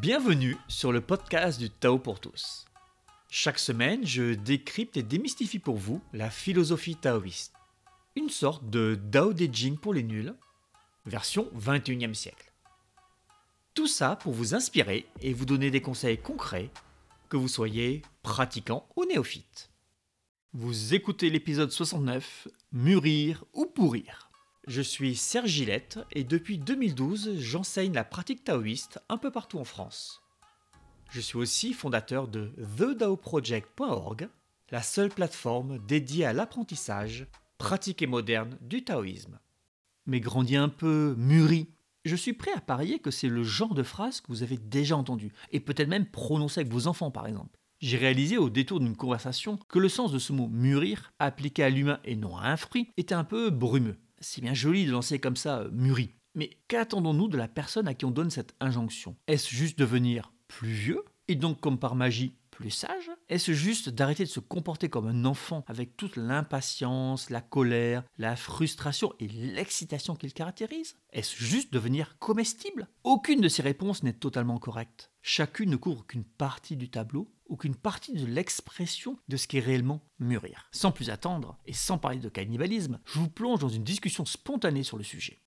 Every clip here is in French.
Bienvenue sur le podcast du Tao pour tous. Chaque semaine, je décrypte et démystifie pour vous la philosophie taoïste. Une sorte de Dao De Jing pour les nuls, version 21e siècle. Tout ça pour vous inspirer et vous donner des conseils concrets, que vous soyez pratiquant ou néophyte. Vous écoutez l'épisode 69, Mûrir ou pourrir. Je suis Serge Gillette et depuis 2012, j'enseigne la pratique taoïste un peu partout en France. Je suis aussi fondateur de TheDaoProject.org, la seule plateforme dédiée à l'apprentissage, pratique et moderne du taoïsme. Mais grandi un peu, mûri, je suis prêt à parier que c'est le genre de phrase que vous avez déjà entendu, et peut-être même prononcé avec vos enfants par exemple. J'ai réalisé au détour d'une conversation que le sens de ce mot mûrir, appliqué à l'humain et non à un fruit, était un peu brumeux. C'est bien joli de lancer comme ça euh, mûri. Mais qu'attendons-nous de la personne à qui on donne cette injonction? Est-ce juste devenir plus vieux? Et donc comme par magie plus sage? Est-ce juste d'arrêter de se comporter comme un enfant avec toute l'impatience, la colère, la frustration et l'excitation qu'il caractérise? Est-ce juste devenir comestible? Aucune de ces réponses n'est totalement correcte. Chacune ne couvre qu'une partie du tableau ou qu'une partie de l'expression de ce qu'est réellement mûrir. Sans plus attendre, et sans parler de cannibalisme, je vous plonge dans une discussion spontanée sur le sujet.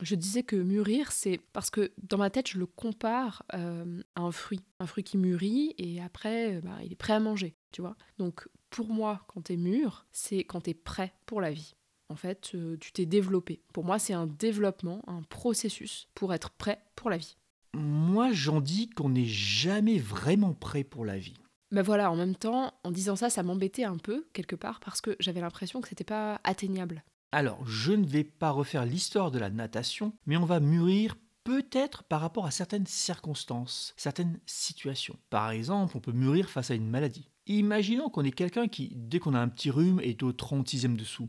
Je disais que mûrir, c'est parce que dans ma tête, je le compare euh, à un fruit. Un fruit qui mûrit et après, euh, bah, il est prêt à manger, tu vois. Donc pour moi, quand tu es mûr, c'est quand tu es prêt pour la vie. En fait, euh, tu t'es développé. Pour moi, c'est un développement, un processus pour être prêt pour la vie. Moi, j'en dis qu'on n'est jamais vraiment prêt pour la vie. Mais voilà, en même temps, en disant ça, ça m'embêtait un peu, quelque part, parce que j'avais l'impression que c'était pas atteignable. Alors, je ne vais pas refaire l'histoire de la natation, mais on va mûrir peut-être par rapport à certaines circonstances, certaines situations. Par exemple, on peut mûrir face à une maladie. Imaginons qu'on est quelqu'un qui, dès qu'on a un petit rhume, est au 36e dessous.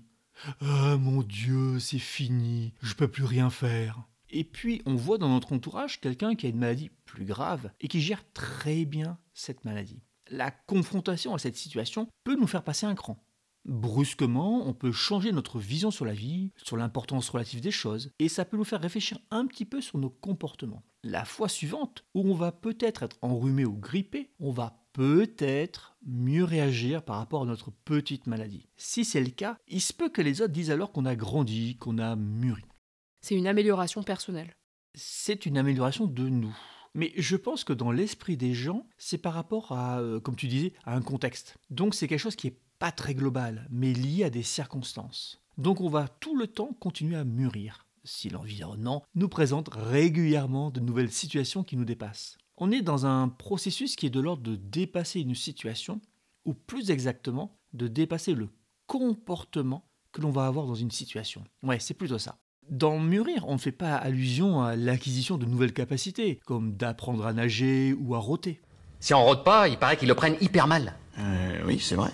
Ah mon Dieu, c'est fini, je peux plus rien faire. Et puis, on voit dans notre entourage quelqu'un qui a une maladie plus grave et qui gère très bien cette maladie la confrontation à cette situation peut nous faire passer un cran. Brusquement, on peut changer notre vision sur la vie, sur l'importance relative des choses, et ça peut nous faire réfléchir un petit peu sur nos comportements. La fois suivante, où on va peut-être être enrhumé ou grippé, on va peut-être mieux réagir par rapport à notre petite maladie. Si c'est le cas, il se peut que les autres disent alors qu'on a grandi, qu'on a mûri. C'est une amélioration personnelle. C'est une amélioration de nous. Mais je pense que dans l'esprit des gens, c'est par rapport à, euh, comme tu disais, à un contexte. Donc c'est quelque chose qui est pas très global, mais lié à des circonstances. Donc on va tout le temps continuer à mûrir, si l'environnement nous présente régulièrement de nouvelles situations qui nous dépassent. On est dans un processus qui est de l'ordre de dépasser une situation, ou plus exactement, de dépasser le comportement que l'on va avoir dans une situation. Ouais, c'est plutôt ça. Dans Mûrir, on ne fait pas allusion à l'acquisition de nouvelles capacités, comme d'apprendre à nager ou à rôter. Si on rôte pas, il paraît qu'ils le prennent hyper mal. Euh, oui, c'est vrai.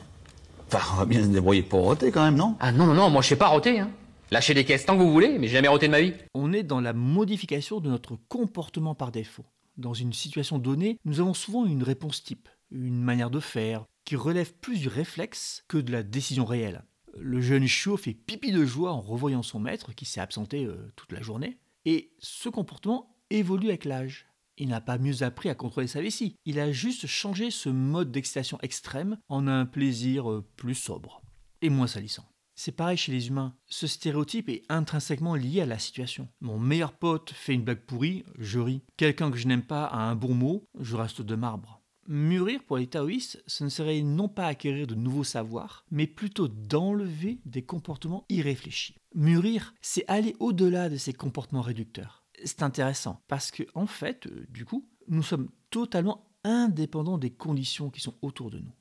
Enfin, on va bien se débrouiller pour rôter quand même, non? Ah non, non, non, moi je sais pas rôter. Hein. Lâchez des caisses tant que vous voulez, mais j'ai jamais rôté de ma vie. On est dans la modification de notre comportement par défaut. Dans une situation donnée, nous avons souvent une réponse type, une manière de faire, qui relève plus du réflexe que de la décision réelle. Le jeune chiot fait pipi de joie en revoyant son maître qui s'est absenté euh, toute la journée. Et ce comportement évolue avec l'âge. Il n'a pas mieux appris à contrôler sa vessie. Il a juste changé ce mode d'excitation extrême en un plaisir euh, plus sobre et moins salissant. C'est pareil chez les humains. Ce stéréotype est intrinsèquement lié à la situation. Mon meilleur pote fait une blague pourrie, je ris. Quelqu'un que je n'aime pas a un bon mot, je reste de marbre. Mûrir pour les taoïstes, ce ne serait non pas acquérir de nouveaux savoirs, mais plutôt d'enlever des comportements irréfléchis. Mûrir, c'est aller au-delà de ces comportements réducteurs. C'est intéressant parce que, en fait, euh, du coup, nous sommes totalement indépendants des conditions qui sont autour de nous.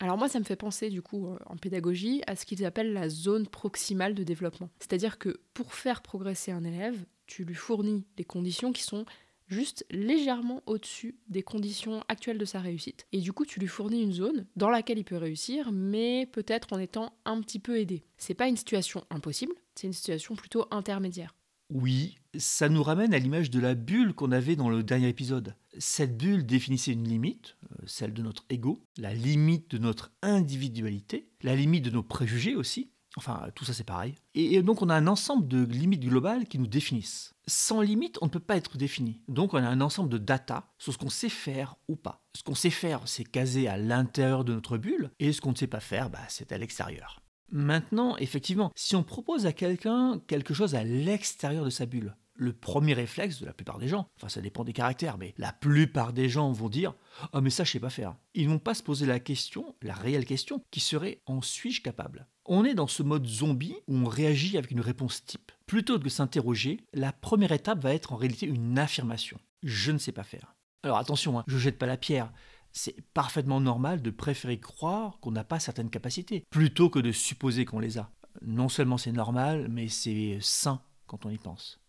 Alors moi, ça me fait penser du coup euh, en pédagogie à ce qu'ils appellent la zone proximale de développement. C'est-à-dire que pour faire progresser un élève, tu lui fournis des conditions qui sont juste légèrement au-dessus des conditions actuelles de sa réussite. Et du coup, tu lui fournis une zone dans laquelle il peut réussir, mais peut-être en étant un petit peu aidé. C'est pas une situation impossible, c'est une situation plutôt intermédiaire. Oui, ça nous ramène à l'image de la bulle qu'on avait dans le dernier épisode. Cette bulle définissait une limite, euh, celle de notre ego, la limite de notre individualité, la limite de nos préjugés aussi, Enfin, tout ça c'est pareil. Et donc on a un ensemble de limites globales qui nous définissent. Sans limite, on ne peut pas être défini. Donc on a un ensemble de data sur ce qu'on sait faire ou pas. Ce qu'on sait faire, c'est casé à l'intérieur de notre bulle, et ce qu'on ne sait pas faire, bah, c'est à l'extérieur. Maintenant, effectivement, si on propose à quelqu'un quelque chose à l'extérieur de sa bulle, le premier réflexe de la plupart des gens, enfin ça dépend des caractères, mais la plupart des gens vont dire Ah, mais ça, je sais pas faire. Ils vont pas se poser la question, la réelle question, qui serait En suis-je capable? On est dans ce mode zombie où on réagit avec une réponse type. Plutôt que de s'interroger, la première étape va être en réalité une affirmation Je ne sais pas faire. Alors attention, hein, je jette pas la pierre. C'est parfaitement normal de préférer croire qu'on n'a pas certaines capacités, plutôt que de supposer qu'on les a. Non seulement c'est normal, mais c'est sain quand on y pense.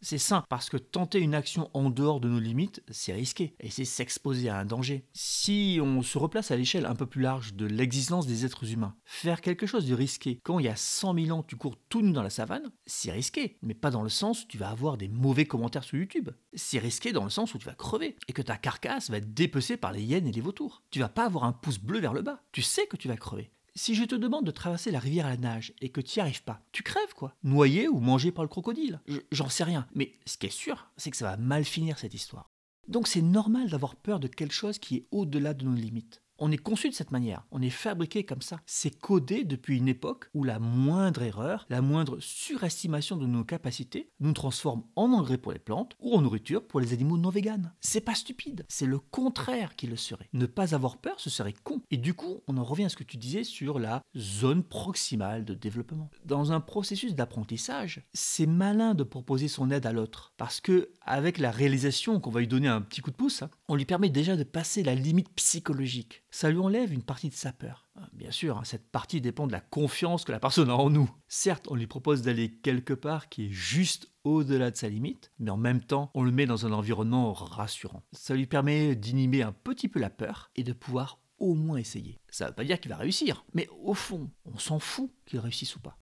C'est sain, parce que tenter une action en dehors de nos limites, c'est risqué, et c'est s'exposer à un danger. Si on se replace à l'échelle un peu plus large de l'existence des êtres humains, faire quelque chose de risqué quand il y a 100 000 ans tu cours tout nu dans la savane, c'est risqué, mais pas dans le sens où tu vas avoir des mauvais commentaires sur YouTube. C'est risqué dans le sens où tu vas crever, et que ta carcasse va être dépecée par les hyènes et les vautours. Tu vas pas avoir un pouce bleu vers le bas, tu sais que tu vas crever. Si je te demande de traverser la rivière à la nage et que tu n'y arrives pas, tu crèves quoi Noyé ou mangé par le crocodile J'en sais rien. Mais ce qui est sûr, c'est que ça va mal finir cette histoire. Donc c'est normal d'avoir peur de quelque chose qui est au-delà de nos limites. On est conçu de cette manière, on est fabriqué comme ça. C'est codé depuis une époque où la moindre erreur, la moindre surestimation de nos capacités nous transforme en engrais pour les plantes ou en nourriture pour les animaux non véganes. C'est pas stupide, c'est le contraire qui le serait. Ne pas avoir peur, ce serait con. Et du coup, on en revient à ce que tu disais sur la zone proximale de développement. Dans un processus d'apprentissage, c'est malin de proposer son aide à l'autre parce que avec la réalisation qu'on va lui donner un petit coup de pouce, hein, on lui permet déjà de passer la limite psychologique ça lui enlève une partie de sa peur. Ah, bien sûr, hein, cette partie dépend de la confiance que la personne a en nous. Certes, on lui propose d'aller quelque part qui est juste au-delà de sa limite, mais en même temps, on le met dans un environnement rassurant. Ça lui permet d'inhiber un petit peu la peur et de pouvoir au moins essayer. Ça ne veut pas dire qu'il va réussir, mais au fond, on s'en fout qu'il réussisse ou pas.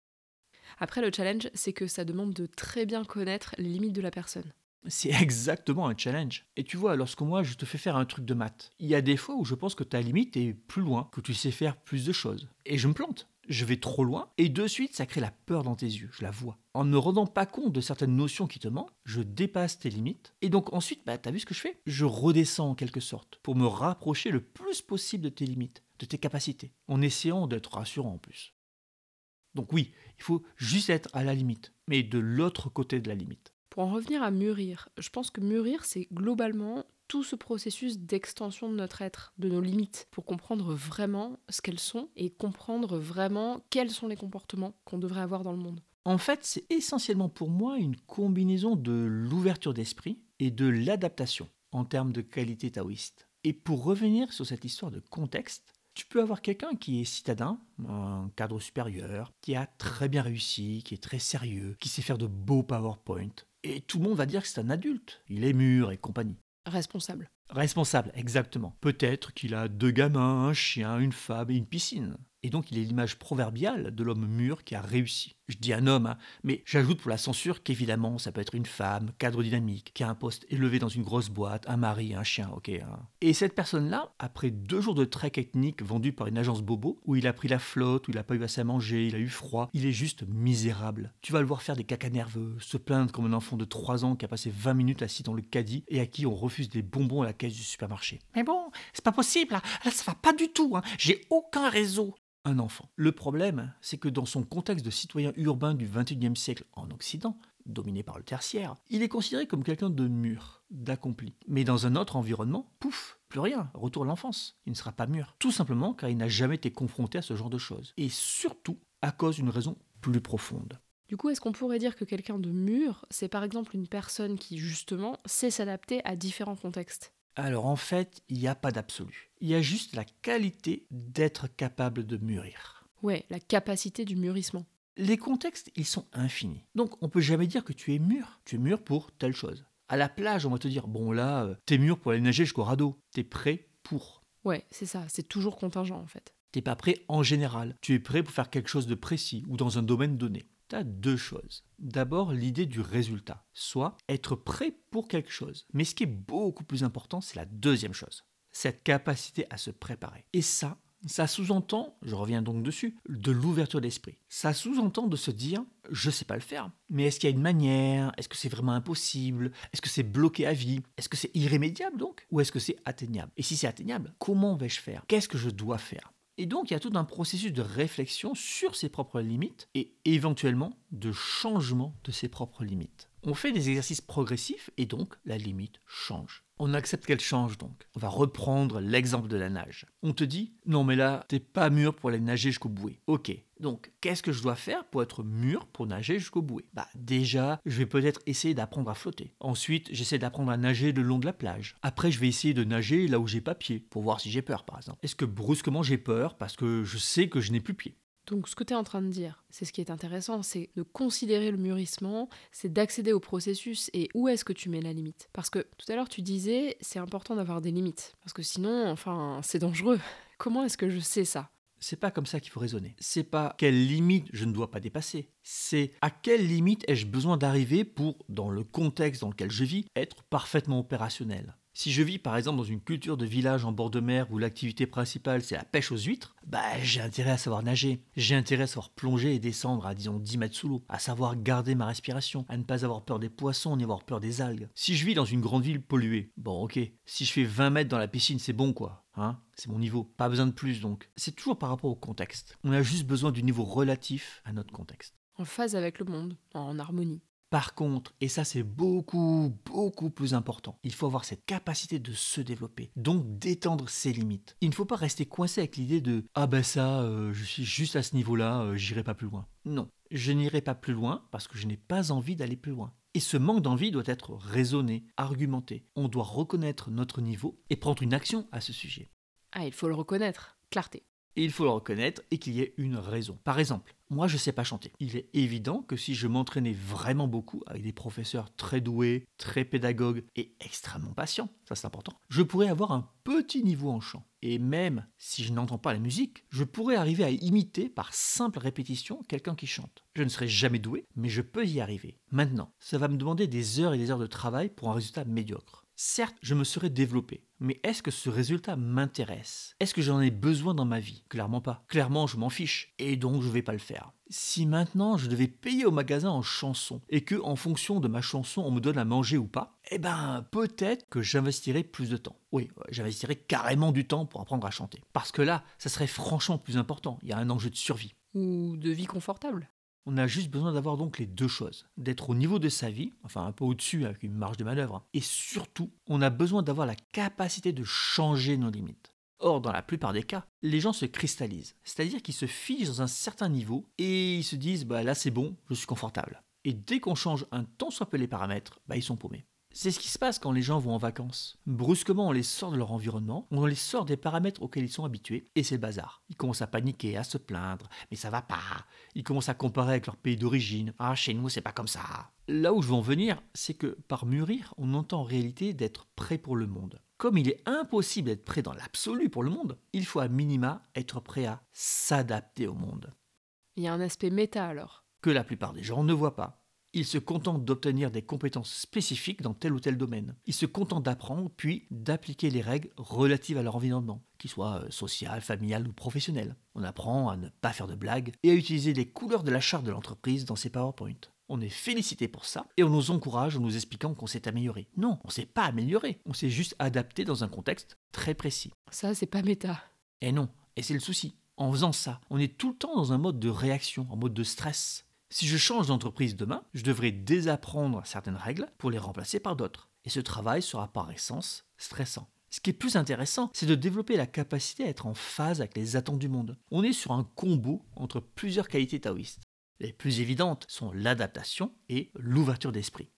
Après, le challenge, c'est que ça demande de très bien connaître les limites de la personne. C'est exactement un challenge. Et tu vois, lorsque moi je te fais faire un truc de maths, il y a des fois où je pense que ta limite est plus loin, que tu sais faire plus de choses. Et je me plante. Je vais trop loin et de suite ça crée la peur dans tes yeux, je la vois. En ne rendant pas compte de certaines notions qui te manquent, je dépasse tes limites et donc ensuite, bah, t'as vu ce que je fais? Je redescends en quelque sorte pour me rapprocher le plus possible de tes limites, de tes capacités, en essayant d'être rassurant en plus. Donc oui, il faut juste être à la limite, mais de l'autre côté de la limite. Pour en revenir à mûrir, je pense que mûrir, c'est globalement tout ce processus d'extension de notre être, de nos limites, pour comprendre vraiment ce qu'elles sont et comprendre vraiment quels sont les comportements qu'on devrait avoir dans le monde. En fait, c'est essentiellement pour moi une combinaison de l'ouverture d'esprit et de l'adaptation en termes de qualité taoïste. Et pour revenir sur cette histoire de contexte, tu peux avoir quelqu'un qui est citadin, un cadre supérieur, qui a très bien réussi, qui est très sérieux, qui sait faire de beaux PowerPoint, et tout le monde va dire que c'est un adulte. Il est mûr et compagnie. Responsable. Responsable, exactement. Peut-être qu'il a deux gamins, un chien, une femme et une piscine. Et donc il est l'image proverbiale de l'homme mûr qui a réussi. Je dis un homme, hein, mais j'ajoute pour la censure qu'évidemment ça peut être une femme, cadre dynamique, qui a un poste élevé dans une grosse boîte, un mari, un chien, ok. Hein. Et cette personne-là, après deux jours de trek ethnique vendu par une agence bobo, où il a pris la flotte, où il n'a pas eu assez à manger, il a eu froid, il est juste misérable. Tu vas le voir faire des cacas nerveux, se plaindre comme un enfant de 3 ans qui a passé 20 minutes assis dans le caddie et à qui on refuse des bonbons à la caisse du supermarché. Mais bon, c'est pas possible, là, là ça va pas du tout, hein. j'ai aucun réseau un enfant. Le problème, c'est que dans son contexte de citoyen urbain du XXIe siècle en Occident, dominé par le tertiaire, il est considéré comme quelqu'un de mûr, d'accompli. Mais dans un autre environnement, pouf, plus rien, retour à l'enfance. Il ne sera pas mûr. Tout simplement car il n'a jamais été confronté à ce genre de choses. Et surtout à cause d'une raison plus profonde. Du coup, est-ce qu'on pourrait dire que quelqu'un de mûr, c'est par exemple une personne qui justement sait s'adapter à différents contextes? Alors en fait, il n'y a pas d'absolu. Il y a juste la qualité d'être capable de mûrir. Ouais, la capacité du mûrissement. Les contextes, ils sont infinis. Donc on peut jamais dire que tu es mûr. Tu es mûr pour telle chose. À la plage, on va te dire bon là, euh, t'es mûr pour aller nager jusqu'au radeau. T'es prêt pour. Ouais, c'est ça. C'est toujours contingent en fait. T'es pas prêt en général. Tu es prêt pour faire quelque chose de précis ou dans un domaine donné deux choses. D'abord, l'idée du résultat, soit être prêt pour quelque chose. Mais ce qui est beaucoup plus important, c'est la deuxième chose, cette capacité à se préparer. Et ça, Ça sous-entend, je reviens donc dessus, de l'ouverture d'esprit. Ça sous-entend de se dire, je sais pas le faire, mais est-ce qu'il y a une manière? Est-ce que c'est vraiment impossible? Est-ce que c'est bloqué à vie? Est-ce que c'est irrémédiable donc? Ou est-ce que c'est atteignable? Et si c'est atteignable, comment vais-je faire? Qu'est-ce que je dois faire? Et donc, il y a tout un processus de réflexion sur ses propres limites et éventuellement de changement de ses propres limites. On fait des exercices progressifs et donc la limite change. On accepte qu'elle change donc. On va reprendre l'exemple de la nage. On te dit non mais là t'es pas mûr pour aller nager jusqu'au bouée. Ok. Donc qu'est-ce que je dois faire pour être mûr pour nager jusqu'au bouée? Bah déjà je vais peut-être essayer d'apprendre à flotter. Ensuite j'essaie d'apprendre à nager le long de la plage. Après je vais essayer de nager là où j'ai pas pied pour voir si j'ai peur par exemple. Est-ce que brusquement j'ai peur parce que je sais que je n'ai plus pied? Donc ce que tu es en train de dire, c'est ce qui est intéressant, c'est de considérer le mûrissement, c'est d'accéder au processus et où est-ce que tu mets la limite. Parce que tout à l'heure tu disais, c'est important d'avoir des limites. Parce que sinon, enfin, c'est dangereux. Comment est-ce que je sais ça? C'est pas comme ça qu'il faut raisonner. C'est pas quelle limite je ne dois pas dépasser. C'est à quelle limite ai-je besoin d'arriver pour, dans le contexte dans lequel je vis, être parfaitement opérationnel? Si je vis par exemple dans une culture de village en bord de mer où l'activité principale c'est la pêche aux huîtres, bah j'ai intérêt à savoir nager, j'ai intérêt à savoir plonger et descendre à disons 10 mètres sous l'eau, à savoir garder ma respiration, à ne pas avoir peur des poissons ni avoir peur des algues. Si je vis dans une grande ville polluée, bon ok, si je fais 20 mètres dans la piscine c'est bon quoi, hein, c'est mon niveau, pas besoin de plus donc. C'est toujours par rapport au contexte. On a juste besoin du niveau relatif à notre contexte. En phase avec le monde, en harmonie. Par contre, et ça c'est beaucoup, beaucoup plus important, il faut avoir cette capacité de se développer, donc d'étendre ses limites. Il ne faut pas rester coincé avec l'idée de Ah ben ça, euh, je suis juste à ce niveau-là, euh, j'irai pas plus loin. Non, je n'irai pas plus loin parce que je n'ai pas envie d'aller plus loin. Et ce manque d'envie doit être raisonné, argumenté. On doit reconnaître notre niveau et prendre une action à ce sujet. Ah, il faut le reconnaître. Clarté. Et il faut le reconnaître et qu'il y ait une raison. Par exemple, moi je ne sais pas chanter. Il est évident que si je m'entraînais vraiment beaucoup avec des professeurs très doués, très pédagogues et extrêmement patients, ça c'est important, je pourrais avoir un petit niveau en chant. Et même si je n'entends pas la musique, je pourrais arriver à imiter par simple répétition quelqu'un qui chante. Je ne serai jamais doué, mais je peux y arriver. Maintenant, ça va me demander des heures et des heures de travail pour un résultat médiocre. Certes, je me serais développé, mais est-ce que ce résultat m'intéresse? Est-ce que j'en ai besoin dans ma vie? Clairement pas. Clairement, je m'en fiche, et donc je vais pas le faire. Si maintenant je devais payer au magasin en chanson, et que en fonction de ma chanson on me donne à manger ou pas, eh ben peut-être que j'investirais plus de temps. Oui, j'investirais carrément du temps pour apprendre à chanter. Parce que là, ça serait franchement plus important. Il y a un enjeu de survie. Ou de vie confortable. On a juste besoin d'avoir donc les deux choses. D'être au niveau de sa vie, enfin un peu au-dessus avec une marge de manœuvre. Et surtout, on a besoin d'avoir la capacité de changer nos limites. Or, dans la plupart des cas, les gens se cristallisent. C'est-à-dire qu'ils se figent dans un certain niveau et ils se disent bah là c'est bon, je suis confortable. Et dès qu'on change un tant soit peu les paramètres, bah ils sont paumés. C'est ce qui se passe quand les gens vont en vacances. Brusquement, on les sort de leur environnement, on les sort des paramètres auxquels ils sont habitués, et c'est le bazar. Ils commencent à paniquer, à se plaindre, mais ça va pas. Ils commencent à comparer avec leur pays d'origine. Ah, chez nous, c'est pas comme ça. Là où je veux en venir, c'est que par mûrir, on entend en réalité d'être prêt pour le monde. Comme il est impossible d'être prêt dans l'absolu pour le monde, il faut à minima être prêt à s'adapter au monde. Il y a un aspect méta alors. Que la plupart des gens ne voient pas. Ils se contentent d'obtenir des compétences spécifiques dans tel ou tel domaine. Ils se contentent d'apprendre puis d'appliquer les règles relatives à leur environnement, qu'il soit euh, social, familial ou professionnel. On apprend à ne pas faire de blagues et à utiliser les couleurs de la charte de l'entreprise dans ses PowerPoint. On est félicité pour ça et on nous encourage en nous expliquant qu'on s'est amélioré. Non, on s'est pas amélioré, on s'est juste adapté dans un contexte très précis. Ça, c'est pas méta. Et non, et c'est le souci. En faisant ça, on est tout le temps dans un mode de réaction, en mode de stress. Si je change d'entreprise demain, je devrais désapprendre certaines règles pour les remplacer par d'autres. Et ce travail sera par essence stressant. Ce qui est plus intéressant, c'est de développer la capacité à être en phase avec les attentes du monde. On est sur un combo entre plusieurs qualités taoïstes. Les plus évidentes sont l'adaptation et l'ouverture d'esprit.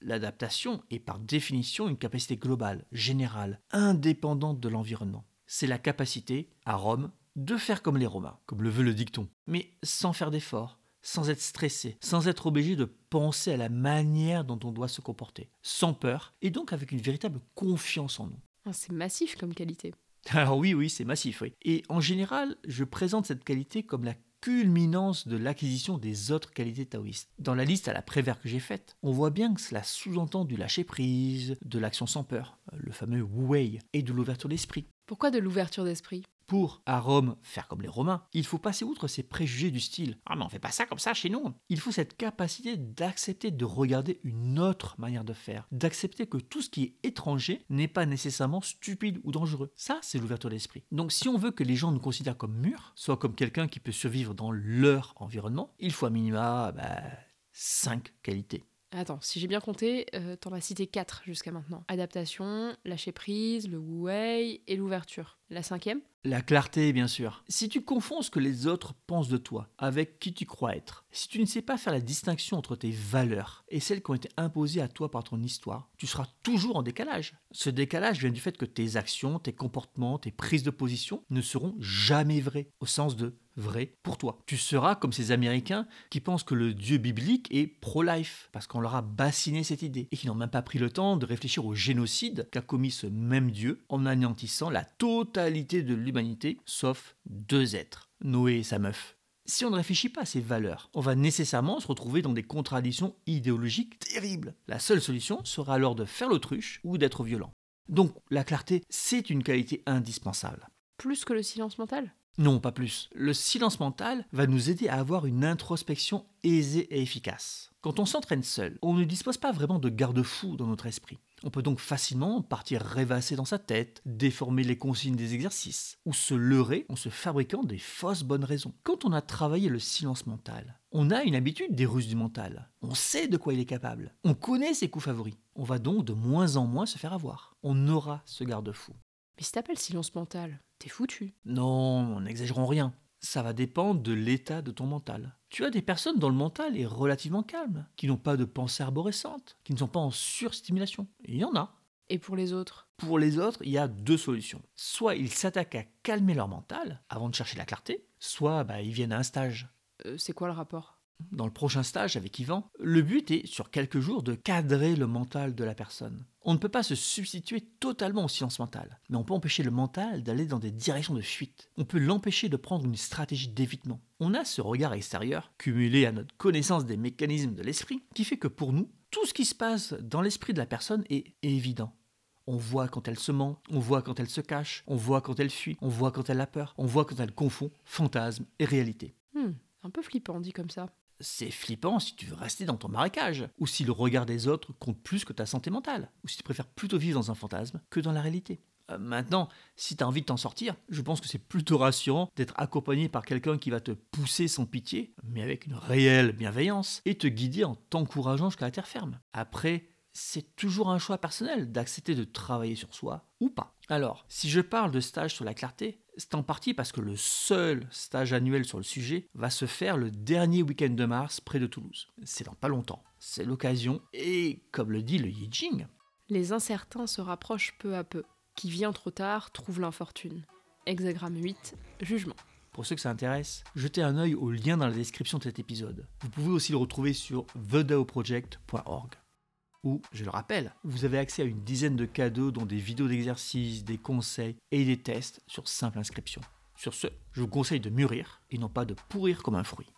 L'adaptation est par définition une capacité globale, générale, indépendante de l'environnement. C'est la capacité, à Rome, de faire comme les Romains, comme le veut le dicton, mais sans faire d'efforts, sans être stressé, sans être obligé de penser à la manière dont on doit se comporter, sans peur, et donc avec une véritable confiance en nous. Ah, c'est massif comme qualité. Alors oui, oui, c'est massif, oui. Et en général, je présente cette qualité comme la culminance de l'acquisition des autres qualités taoïstes. Dans la liste à la prévère que j'ai faite, on voit bien que cela sous-entend du lâcher-prise, de l'action sans peur, le fameux wu wei, et de l'ouverture d'esprit. Pourquoi de l'ouverture d'esprit? Pour, à Rome, faire comme les Romains, il faut passer outre ces préjugés du style Ah, mais on fait pas ça comme ça chez nous. Il faut cette capacité d'accepter de regarder une autre manière de faire, d'accepter que tout ce qui est étranger n'est pas nécessairement stupide ou dangereux. Ça, c'est l'ouverture d'esprit. Donc, si on veut que les gens nous considèrent comme mûrs, soit comme quelqu'un qui peut survivre dans leur environnement, il faut à minima 5 bah, qualités. Attends, si j'ai bien compté, euh, t'en as cité 4 jusqu'à maintenant. Adaptation, lâcher prise, le wu-wei et l'ouverture. La cinquième? La clarté, bien sûr. Si tu confonds ce que les autres pensent de toi avec qui tu crois être, si tu ne sais pas faire la distinction entre tes valeurs et celles qui ont été imposées à toi par ton histoire, tu seras toujours en décalage. Ce décalage vient du fait que tes actions, tes comportements, tes prises de position ne seront jamais vraies, au sens de vrai pour toi. Tu seras comme ces Américains qui pensent que le Dieu biblique est pro-life, parce qu'on leur a bassiné cette idée, et qui n'ont même pas pris le temps de réfléchir au génocide qu'a commis ce même Dieu en anéantissant la totalité de l'humanité, sauf deux êtres, Noé et sa meuf. Si on ne réfléchit pas à ces valeurs, on va nécessairement se retrouver dans des contradictions idéologiques terribles. La seule solution sera alors de faire l'autruche ou d'être violent. Donc la clarté, c'est une qualité indispensable. Plus que le silence mental? Non, pas plus. Le silence mental va nous aider à avoir une introspection aisée et efficace. Quand on s'entraîne seul, on ne dispose pas vraiment de garde-fous dans notre esprit. On peut donc facilement partir rêvasser dans sa tête, déformer les consignes des exercices, ou se leurrer en se fabriquant des fausses bonnes raisons. Quand on a travaillé le silence mental, on a une habitude des ruses du mental. On sait de quoi il est capable. On connaît ses coups favoris. On va donc de moins en moins se faire avoir. On aura ce garde-fou. Mais si t'appelles silence mental, t'es foutu. Non, n'exagérons rien. Ça va dépendre de l'état de ton mental. Tu as des personnes dont le mental est relativement calme, qui n'ont pas de pensée arborescente, qui ne sont pas en surstimulation. Il y en a. Et pour les autres? Pour les autres, il y a deux solutions. Soit ils s'attaquent à calmer leur mental avant de chercher la clarté, soit bah, ils viennent à un stage. Euh, c'est quoi le rapport? Dans le prochain stage avec Yvan, le but est, sur quelques jours, de cadrer le mental de la personne. On ne peut pas se substituer totalement au silence mental, mais on peut empêcher le mental d'aller dans des directions de fuite. On peut l'empêcher de prendre une stratégie d'évitement. On a ce regard extérieur, cumulé à notre connaissance des mécanismes de l'esprit, qui fait que pour nous, tout ce qui se passe dans l'esprit de la personne est évident. On voit quand elle se ment, on voit quand elle se cache, on voit quand elle fuit, on voit quand elle a peur, on voit quand elle confond fantasme et réalité. Hmm, un peu flippant dit comme ça c'est flippant si tu veux rester dans ton marécage, ou si le regard des autres compte plus que ta santé mentale, ou si tu préfères plutôt vivre dans un fantasme que dans la réalité. Euh, maintenant, si tu as envie de t'en sortir, je pense que c'est plutôt rassurant d'être accompagné par quelqu'un qui va te pousser sans pitié, mais avec une réelle bienveillance, et te guider en t'encourageant jusqu'à la terre ferme. Après, c'est toujours un choix personnel d'accepter de travailler sur soi ou pas. Alors, si je parle de stage sur la clarté, c'est en partie parce que le seul stage annuel sur le sujet va se faire le dernier week-end de mars près de Toulouse. C'est dans pas longtemps. C'est l'occasion et, comme le dit le Yi Jing, les incertains se rapprochent peu à peu. Qui vient trop tard trouve l'infortune. Hexagramme 8, jugement. Pour ceux que ça intéresse, jetez un œil au lien dans la description de cet épisode. Vous pouvez aussi le retrouver sur thedaoproject.org où, je le rappelle, vous avez accès à une dizaine de cadeaux dont des vidéos d'exercices, des conseils et des tests sur simple inscription. Sur ce, je vous conseille de mûrir et non pas de pourrir comme un fruit.